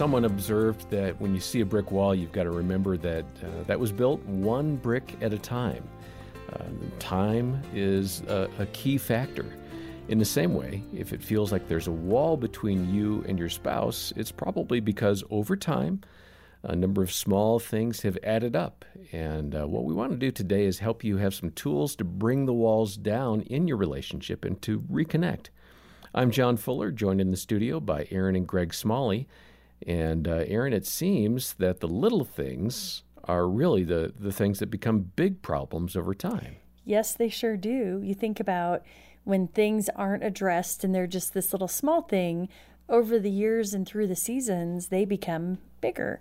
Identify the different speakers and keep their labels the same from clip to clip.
Speaker 1: someone observed that when you see a brick wall, you've got to remember that uh, that was built one brick at a time. Uh, time is a, a key factor. In the same way, if it feels like there's a wall between you and your spouse, it's probably because over time, a number of small things have added up. And uh, what we want to do today is help you have some tools to bring the walls down in your relationship and to reconnect. I'm John Fuller, joined in the studio by Erin and Greg Smalley. And uh, Erin, it seems that the little things are really the, the things that become big problems over time.
Speaker 2: Yes, they sure do. You think about when things aren't addressed and they're just this little small thing, over the years and through the seasons, they become bigger.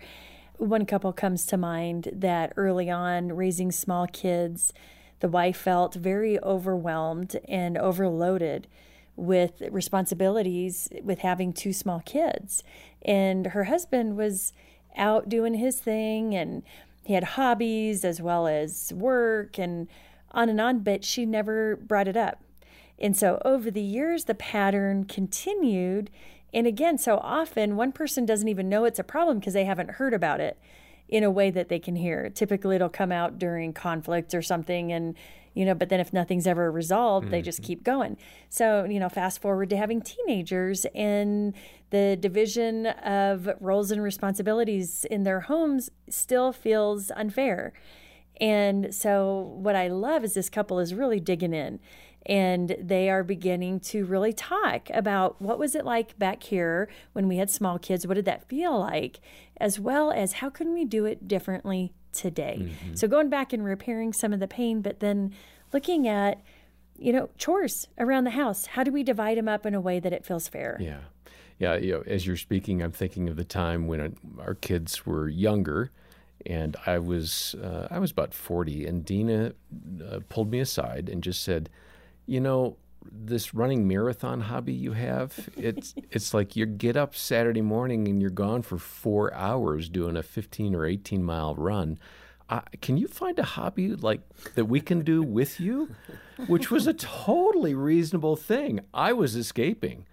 Speaker 2: One couple comes to mind that early on, raising small kids, the wife felt very overwhelmed and overloaded with responsibilities with having two small kids. And her husband was out doing his thing and he had hobbies as well as work and on and on, but she never brought it up. And so over the years, the pattern continued. And again, so often one person doesn't even know it's a problem because they haven't heard about it in a way that they can hear. Typically, it'll come out during conflict or something, and you know, but then if nothing's ever resolved, mm-hmm. they just mm-hmm. keep going. So, you know, fast forward to having teenagers and the division of roles and responsibilities in their homes still feels unfair. And so, what I love is this couple is really digging in and they are beginning to really talk about what was it like back here when we had small kids what did that feel like as well as how can we do it differently today. Mm-hmm. so going back and repairing some of the pain but then looking at you know chores around the house how do we divide them up in a way that it feels fair?
Speaker 1: Yeah. Yeah you know as you're speaking i'm thinking of the time when our kids were younger and I was uh, I was about 40, and Dina uh, pulled me aside and just said, you know, this running marathon hobby you have, it's it's like you get up Saturday morning and you're gone for four hours doing a 15 or 18 mile run. Uh, can you find a hobby like that we can do with you? Which was a totally reasonable thing. I was escaping.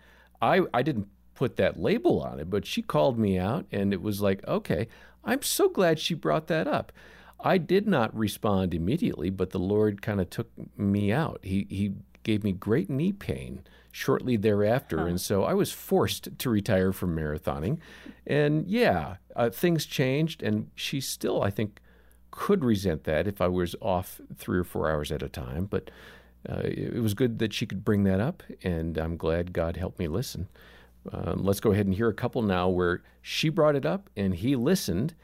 Speaker 1: I I didn't put that label on it, but she called me out and it was like, okay, I'm so glad she brought that up. I did not respond immediately, but the Lord kind of took me out. He he gave me great knee pain shortly thereafter, huh. and so I was forced to retire from marathoning. And yeah, uh, things changed, and she still, I think, could resent that if I was off three or four hours at a time. But uh, it was good that she could bring that up, and I'm glad God helped me listen. Um, let's go ahead and hear a couple now where she brought it up and he listened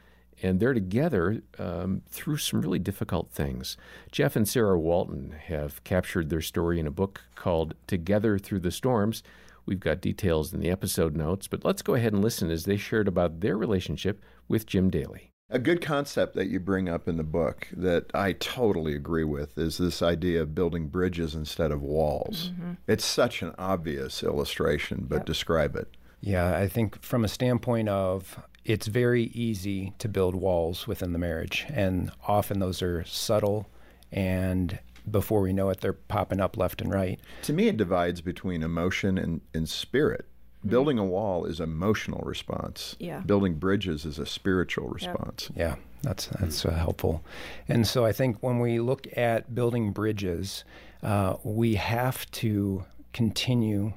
Speaker 1: and they're together um, through some really difficult things. Jeff and Sarah Walton have captured their story in a book called Together Through the Storms. We've got details in the episode notes, but let's go ahead and listen as they shared about their relationship with Jim Daly.
Speaker 3: A good concept that you bring up in the book that I totally agree with is this idea of building bridges instead of walls. Mm-hmm. It's such an obvious illustration, but yep. describe it.
Speaker 4: Yeah, I think from a standpoint of it's very easy to build walls within the marriage, and often those are subtle, and before we know it, they're popping up left and right.
Speaker 3: To me, it divides between emotion and, and spirit. Mm-hmm. Building a wall is emotional response.
Speaker 2: Yeah.
Speaker 3: Building bridges is a spiritual response.
Speaker 4: Yeah, that's that's uh, helpful. And so I think when we look at building bridges, uh, we have to continue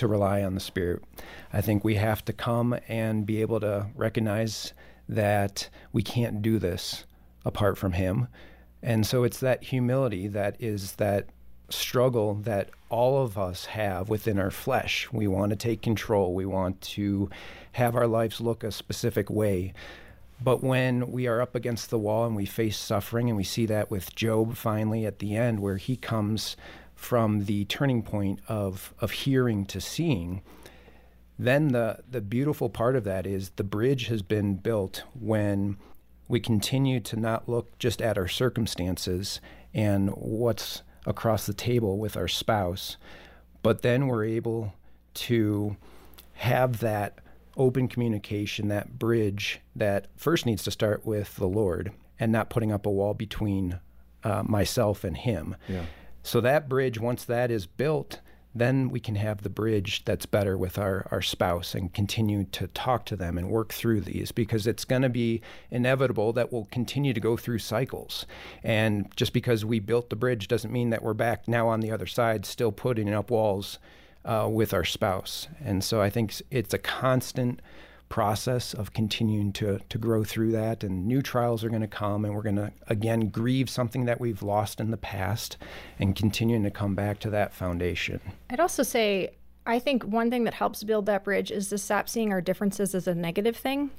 Speaker 4: to rely on the Spirit. I think we have to come and be able to recognize that we can't do this apart from Him. And so it's that humility that is that struggle that all of us have within our flesh. We want to take control, we want to have our lives look a specific way. But when we are up against the wall and we face suffering, and we see that with Job finally at the end, where he comes from the turning point of of hearing to seeing, then the the beautiful part of that is the bridge has been built when we continue to not look just at our circumstances and what's across the table with our spouse, but then we're able to have that open communication, that bridge that first needs to start with the Lord and not putting up a wall between uh, myself and Him. Yeah. So that bridge, once that is built, then we can have the bridge that's better with our, our spouse and continue to talk to them and work through these because it's going to be inevitable that we'll continue to go through cycles. And just because we built the bridge doesn't mean that we're back now on the other side, still putting up walls uh, with our spouse. And so I think it's a constant process of continuing to, to grow through that. And new trials are going to come, and we're going to, again, grieve something that we've lost in the past and continuing to come back to that foundation.
Speaker 5: I'd also say, I think one thing that helps build that bridge is to stop seeing our differences as a negative thing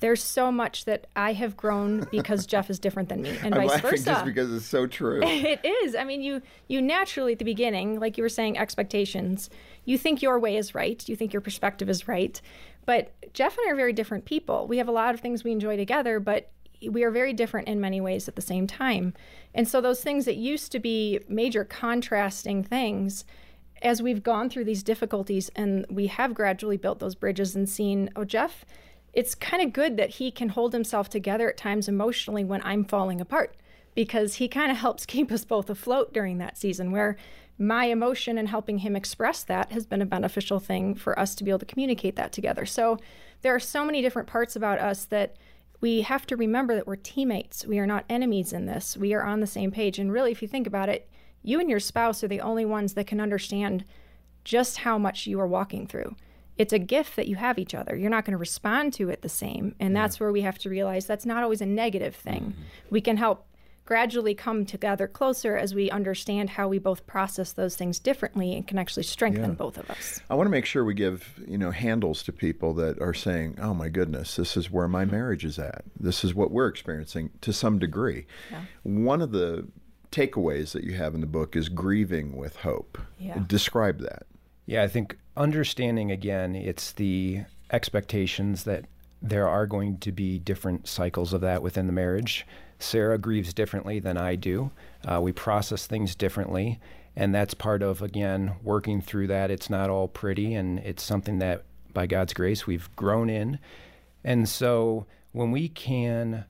Speaker 5: there's so much that I have grown because Jeff is different than me, and
Speaker 3: I'm
Speaker 5: vice versa.
Speaker 3: Just because it's so true.
Speaker 5: it is. I mean, you you naturally at the beginning, like you were saying, expectations. You think your way is right. You think your perspective is right. But Jeff and I are very different people. We have a lot of things we enjoy together, but we are very different in many ways at the same time. And so those things that used to be major contrasting things, as we've gone through these difficulties and we have gradually built those bridges and seen, oh, Jeff, it's kind of good that he can hold himself together at times emotionally when I'm falling apart because he kind of helps keep us both afloat during that season where my emotion and helping him express that has been a beneficial thing for us to be able to communicate that together. So there are so many different parts about us that we have to remember that we're teammates. We are not enemies in this. We are on the same page. And really, if you think about it, you and your spouse are the only ones that can understand just how much you are walking through. It's a gift that you have each other. You're not going to respond to it the same. And that's where we have to realize that's not always a negative thing. Mm-hmm. We can help gradually come together closer as we understand how we both process those things differently and can actually strengthen yeah. both of us.
Speaker 3: I want to make sure we give, you know, handles to people that are saying, "Oh my goodness, this is where my marriage is at. This is what we're experiencing to some degree." Yeah. One of the takeaways that you have in the book is grieving with hope. Yeah. Describe that.
Speaker 4: Yeah, I think understanding again, it's the expectations that there are going to be different cycles of that within the marriage. Sarah grieves differently than I do. Uh, we process things differently. And that's part of, again, working through that. It's not all pretty, and it's something that, by God's grace, we've grown in. And so when we can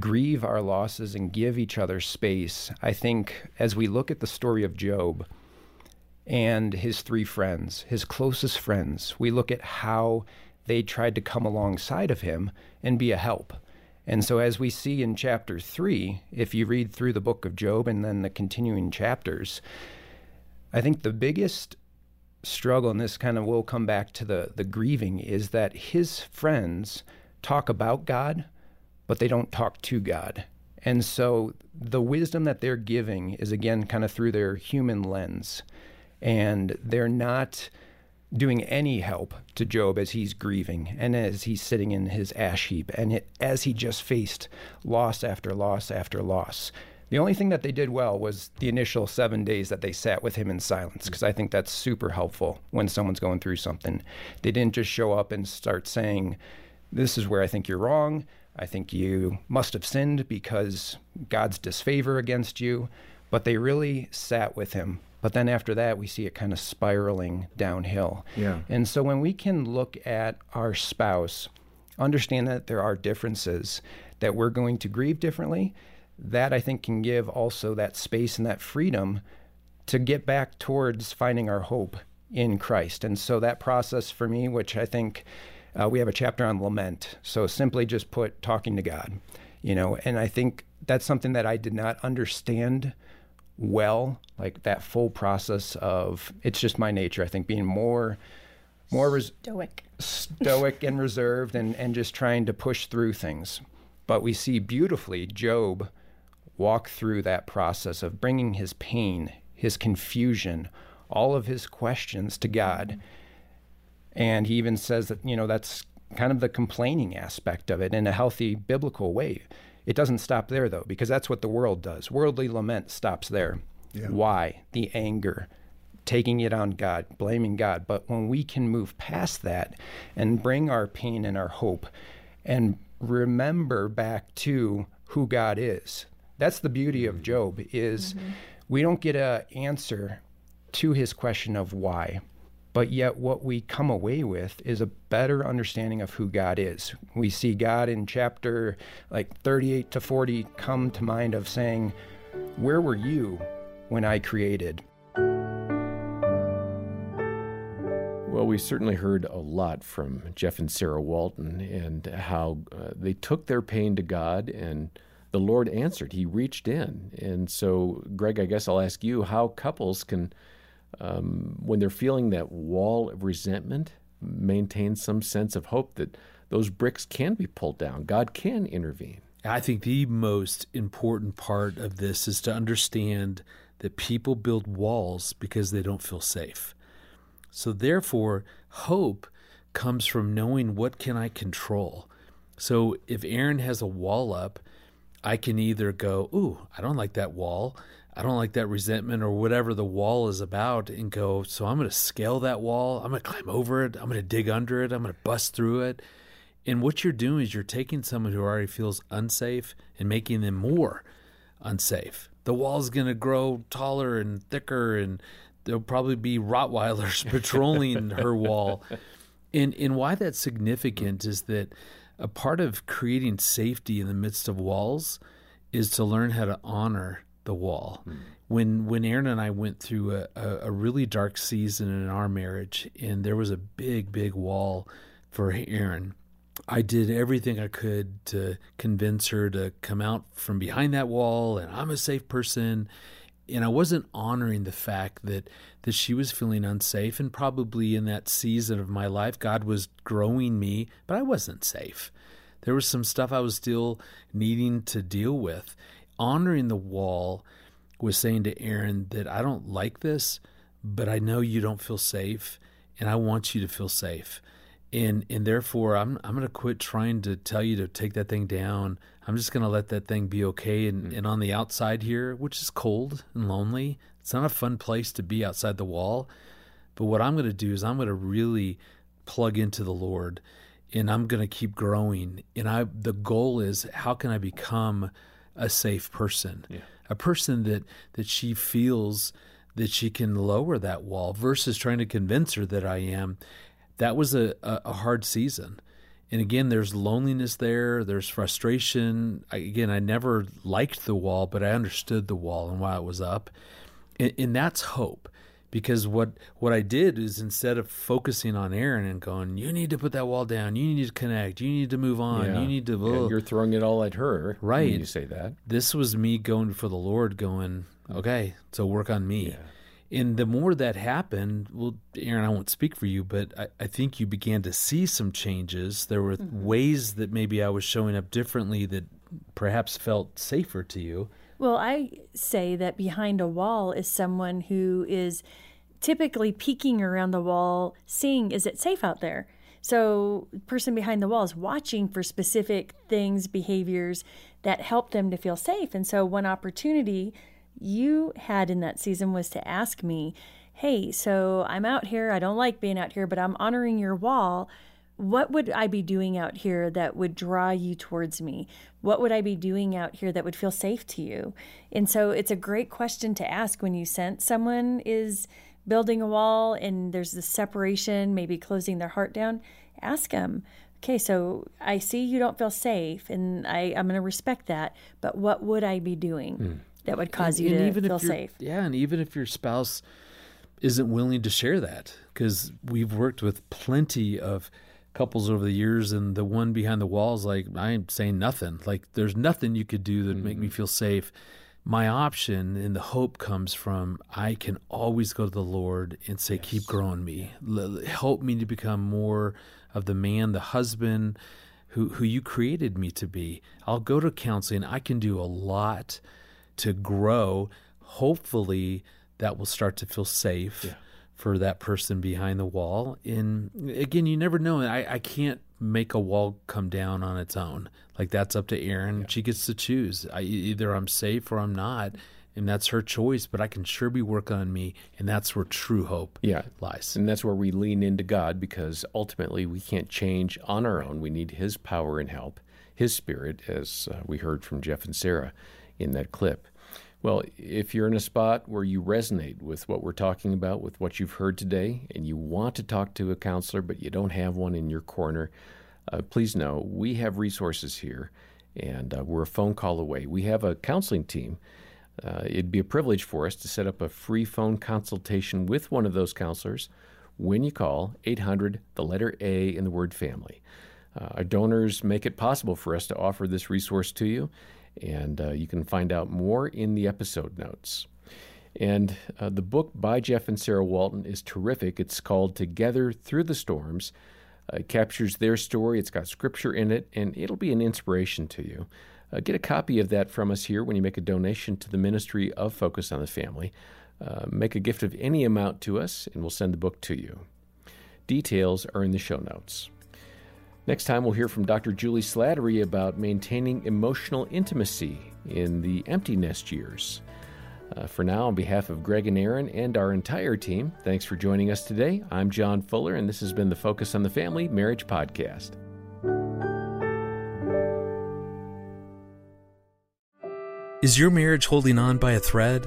Speaker 4: grieve our losses and give each other space, I think as we look at the story of Job and his three friends, his closest friends, we look at how they tried to come alongside of him and be a help. And so, as we see in chapter three, if you read through the book of Job and then the continuing chapters, I think the biggest struggle, and this kind of will come back to the, the grieving, is that his friends talk about God, but they don't talk to God. And so, the wisdom that they're giving is again kind of through their human lens. And they're not doing any help to Job as he's grieving and as he's sitting in his ash heap and it, as he just faced loss after loss after loss. The only thing that they did well was the initial seven days that they sat with him in silence, because I think that's super helpful when someone's going through something. They didn't just show up and start saying, This is where I think you're wrong. I think you must have sinned because God's disfavor against you. But they really sat with him but then after that, we see it kind of spiraling downhill.
Speaker 3: Yeah.
Speaker 4: And so when we can look at our spouse, understand that there are differences, that we're going to grieve differently, that I think can give also that space and that freedom to get back towards finding our hope in Christ. And so that process for me, which I think uh, we have a chapter on lament. So simply just put talking to God, you know, and I think that's something that I did not understand well, like that full process of it's just my nature. I think being more more res-
Speaker 5: stoic,
Speaker 4: stoic and reserved, and and just trying to push through things. But we see beautifully Job walk through that process of bringing his pain, his confusion, all of his questions to God. And he even says that, you know, that's kind of the complaining aspect of it in a healthy biblical way. It doesn't stop there, though, because that's what the world does. Worldly lament stops there. Yeah. Why? The anger, taking it on God, blaming God. But when we can move past that and bring our pain and our hope and remember back to who God is, that's the beauty of Job is mm-hmm. we don't get an answer to his question of why but yet what we come away with is a better understanding of who God is. We see God in chapter like 38 to 40 come to mind of saying, Where were you when I created?
Speaker 1: Well, we certainly heard a lot from Jeff and Sarah Walton and how uh, they took their pain to God and the Lord answered. He reached in. And so, Greg, I guess I'll ask you how couples can, um, when they're feeling that wall of resentment, maintain some sense of hope that those bricks can be pulled down. God can intervene.
Speaker 6: I think the most important part of this is to understand that people build walls because they don't feel safe. So therefore, hope comes from knowing what can I control. So if Erin has a wall up, I can either go, "Ooh, I don't like that wall. I don't like that resentment or whatever the wall is about," and go, "So I'm going to scale that wall. I'm going to climb over it. I'm going to dig under it. I'm going to bust through it." And what you're doing is you're taking someone who already feels unsafe and making them more unsafe. The wall's going to grow taller and thicker, and there'll probably be Rottweilers patrolling her wall. And, and why that's significant is that a part of creating safety in the midst of walls is to learn how to honor the wall. Mm. When when Erin and I went through a, a, a, really dark season in our marriage, and there was a big, big wall for Erin, I did everything I could to convince her to come out from behind that wall and I'm a safe person. And I wasn't honoring the fact that that she was feeling unsafe and probably in that season of my life God was growing me, but I wasn't safe. There was some stuff I was still needing to deal with. Honoring the wall was saying to Erin that I don't like this, but I know you don't feel safe and I want you to feel safe and and therefore I'm I'm gonna quit trying to tell you to take that thing down. I'm just gonna let that thing be okay. And, mm-hmm. and on the outside here, which is cold and lonely, it's not a fun place to be outside the wall. But what I'm gonna do is I'm gonna really plug into the Lord, and I'm gonna keep growing. And I the goal is how can I become a safe person, yeah. a person that that she feels that she can lower that wall versus trying to convince her that I am that was a, a hard season. And again, there's loneliness there, there's frustration. I, again, I never liked the wall, but I understood the wall and why it was up. And, and that's hope. Because what, what I did is instead of focusing on Erin and going, you need to put that wall down, you need to connect, you need to move on, yeah. you need to.
Speaker 1: Yeah, you're throwing it all at her.
Speaker 6: Right.
Speaker 1: you say that.
Speaker 6: This was me going for the Lord, going, okay, so work on me. Yeah and the more that happened, well, Erin, I won't speak for you, but I, I think you began to see some changes. There were mm-hmm. ways that maybe I was showing up differently that perhaps felt safer to you.
Speaker 2: Well, I say that behind a wall is someone who is typically peeking around the wall, seeing is it safe out there. So, person behind the wall is watching for specific things, behaviors that help them to feel safe. And so, one opportunity you had in that season was to ask me, hey, so I'm out here. I don't like being out here, but I'm honoring your wall. What would I be doing out here that would draw you towards me? What would I be doing out here that would feel safe to you? And so it's a great question to ask when you sense someone is building a wall and there's this separation, maybe closing their heart down. Ask them, okay, so I see you don't feel safe, and I, I'm going to respect that, but what would I be doing? Mm that would cause and, you and to feel safe.
Speaker 6: Yeah, and even if your spouse isn't willing to share that, because we've worked with plenty of couples over the years, and the one behind the wall is like, I ain't saying nothing. Like, there's nothing you could do that mm-hmm. make me mm-hmm. feel safe. My option and the hope comes from I can always go to the Lord and say, yes. Keep growing me. Help me to become more of the man, the husband who, who you created me to be. I'll go to counseling. I can do a lot to grow. Hopefully, that will start to feel safe yeah. For that person behind the wall. And again, you never know. I, I can't make a wall come down on its own. Like that's up to Erin. Yeah. She gets to choose. I, either I'm safe or I'm not. And that's her choice, but I can sure be working on me, and that's where true hope
Speaker 1: yeah.
Speaker 6: lies.
Speaker 1: And that's where we lean into God because ultimately we can't change on our own. We need His power and help, His Spirit, as uh, we heard from Jeff and Sarah in that clip. Well, if you're in a spot where you resonate with what we're talking about, with what you've heard today, and you want to talk to a counselor but you don't have one in your corner, uh, please know we have resources here and uh, we're a phone call away. We have a counseling team. Uh, it'd be a privilege for us to set up a free phone consultation with one of those counselors when you call 800, the letter A in the word family. Uh, our donors make it possible for us to offer this resource to you, and uh, you can find out more in the episode notes. And uh, the book by Jeff and Sarah Walton is terrific. It's called Together Through the Storms. Uh, it captures their story, it's got scripture in it, and it'll be an inspiration to you. Uh, get a copy of that from us here when you make a donation to the ministry of Focus on the Family. Uh, make a gift of any amount to us, and we'll send the book to you. Details are in the show notes. Next time, we'll hear from Dr. Juli Slattery about maintaining emotional intimacy in the empty nest years. Uh, for now, on behalf of Greg and Erin and our entire team, thanks for joining us today. I'm John Fuller, and this has been the Focus on the Family Marriage Podcast.
Speaker 6: Is your marriage holding on by a thread?